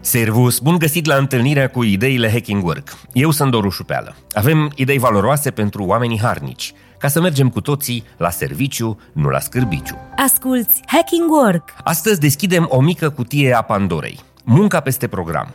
Servus, bun găsit la întâlnirea cu ideile Hacking Work. Eu sunt Doru Șupeală. Avem idei valoroase pentru oamenii harnici, ca să mergem cu toții la serviciu, nu la scârbiciu. Asculți Hacking Work! Astăzi deschidem o mică cutie a Pandorei. Munca peste program.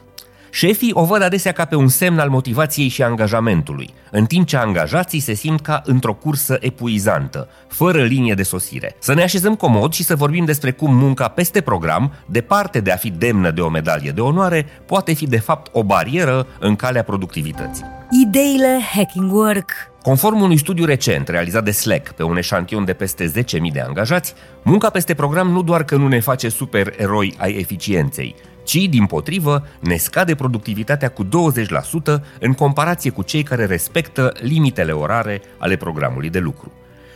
Șefii o văd adesea ca pe un semn al motivației și angajamentului, în timp ce angajații se simt ca într-o cursă epuizantă, fără linie de sosire. Să ne așezăm comod și să vorbim despre cum munca peste program, departe de a fi demnă de o medalie de onoare, poate fi de fapt o barieră în calea productivității. Ideile Hacking Work Conform unui studiu recent realizat de Slack pe un eșantion de peste 10.000 de angajați, munca peste program nu doar că nu ne face supereroi ai eficienței, ci, din potrivă, ne scade productivitatea cu 20% în comparație cu cei care respectă limitele orare ale programului de lucru.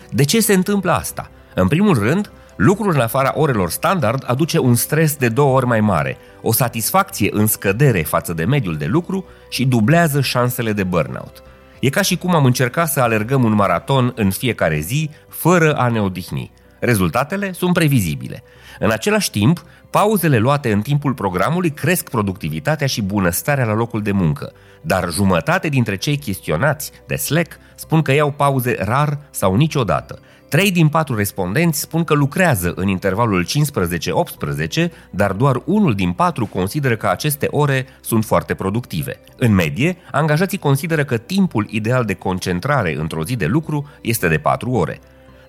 De ce se întâmplă asta? În primul rând, lucrul în afara orelor standard aduce un stres de două ori mai mare, o satisfacție în scădere față de mediul de lucru și dublează șansele de burnout. E ca și cum am încercat să alergăm un maraton în fiecare zi, fără a ne odihni. Rezultatele sunt previzibile. În același timp, pauzele luate în timpul programului cresc productivitatea și bunăstarea la locul de muncă, dar jumătate dintre cei chestionați de Slack spun că iau pauze rar sau niciodată. Trei din patru respondenți spun că lucrează în intervalul 15-18, dar doar unul din patru consideră că aceste ore sunt foarte productive. În medie, angajații consideră că timpul ideal de concentrare într-o zi de lucru este de 4 ore.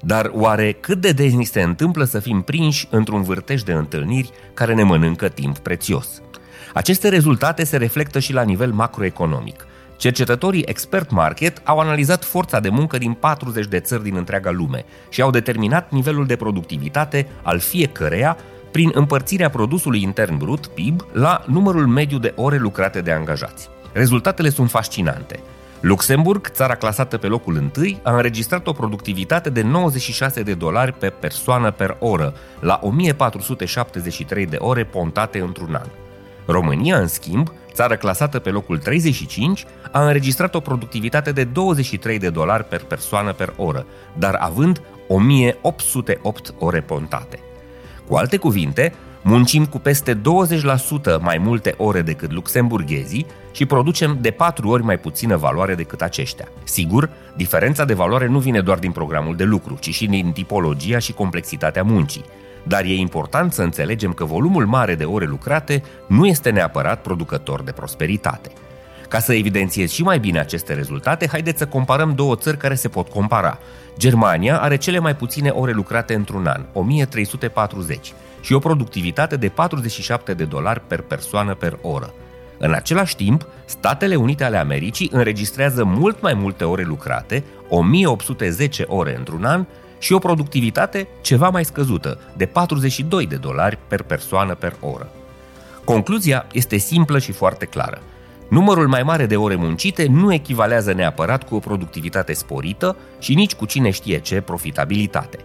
Dar oare cât de des ni se întâmplă să fim prinși într-un vârtej de întâlniri care ne mănâncă timp prețios? Aceste rezultate se reflectă și la nivel macroeconomic. Cercetătorii Expert Market au analizat forța de muncă din 40 de țări din întreaga lume și au determinat nivelul de productivitate al fiecăreia prin împărțirea produsului intern brut, PIB, la numărul mediu de ore lucrate de angajați. Rezultatele sunt fascinante. Luxemburg, țara clasată pe locul întâi, a înregistrat o productivitate de 96 de dolari pe persoană per oră, la 1473 de ore pontate într-un an. România, în schimb, țară clasată pe locul 35, a înregistrat o productivitate de 23 de dolari per persoană per oră, dar având 1808 ore pontate. Cu alte cuvinte, Muncim cu peste 20% mai multe ore decât luxemburghezii și producem de 4 ori mai puțină valoare decât aceștia. Sigur, diferența de valoare nu vine doar din programul de lucru, ci și din tipologia și complexitatea muncii. Dar e important să înțelegem că volumul mare de ore lucrate nu este neapărat producător de prosperitate. Ca să evidențiez și mai bine aceste rezultate, haideți să comparăm două țări care se pot compara. Germania are cele mai puține ore lucrate într-un an, 1340, și o productivitate de 47 de dolari per persoană per oră. În același timp, Statele Unite ale Americii înregistrează mult mai multe ore lucrate, 1810 ore într-un an, și o productivitate ceva mai scăzută, de 42 de dolari per persoană per oră. Concluzia este simplă și foarte clară. Numărul mai mare de ore muncite nu echivalează neapărat cu o productivitate sporită și nici cu cine știe ce profitabilitate.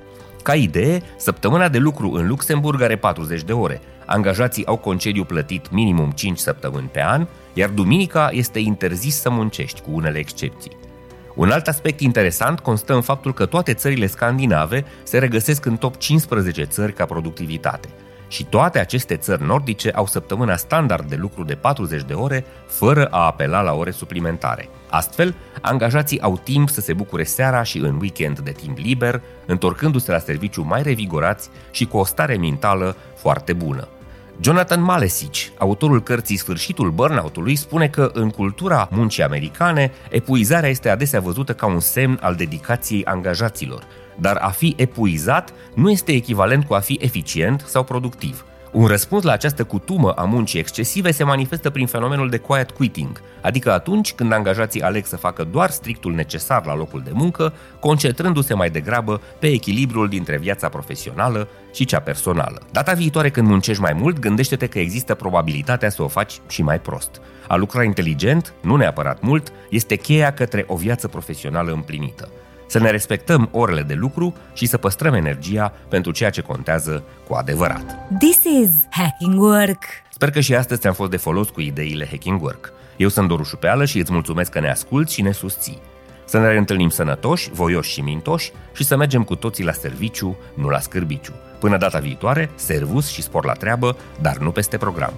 Ca idee, săptămâna de lucru în Luxemburg are 40 de ore. Angajații au concediu plătit minimum 5 săptămâni pe an, iar duminica este interzis să muncești, cu unele excepții. Un alt aspect interesant constă în faptul că toate țările scandinave se regăsesc în top 15 țări ca productivitate – și toate aceste țări nordice au săptămâna standard de lucru de 40 de ore, fără a apela la ore suplimentare. Astfel, angajații au timp să se bucure seara și în weekend de timp liber, întorcându-se la serviciu mai revigorați și cu o stare mentală foarte bună. Jonathan Malesic, autorul cărții Sfârșitul burnout-ului, spune că în cultura muncii americane, epuizarea este adesea văzută ca un semn al dedicației angajaților, dar a fi epuizat nu este echivalent cu a fi eficient sau productiv. Un răspuns la această cutumă a muncii excesive se manifestă prin fenomenul de quiet quitting, adică atunci când angajații aleg să facă doar strictul necesar la locul de muncă, concentrându-se mai degrabă pe echilibrul dintre viața profesională și cea personală. Data viitoare când muncești mai mult, gândește-te că există probabilitatea să o faci și mai prost. A lucra inteligent, nu neapărat mult, este cheia către o viață profesională împlinită să ne respectăm orele de lucru și să păstrăm energia pentru ceea ce contează cu adevărat. This is Hacking Work! Sper că și astăzi ți-am fost de folos cu ideile Hacking Work. Eu sunt Doru Șupeală și îți mulțumesc că ne asculți și ne susții. Să ne reîntâlnim sănătoși, voioși și mintoși și să mergem cu toții la serviciu, nu la scârbiciu. Până data viitoare, servus și spor la treabă, dar nu peste program.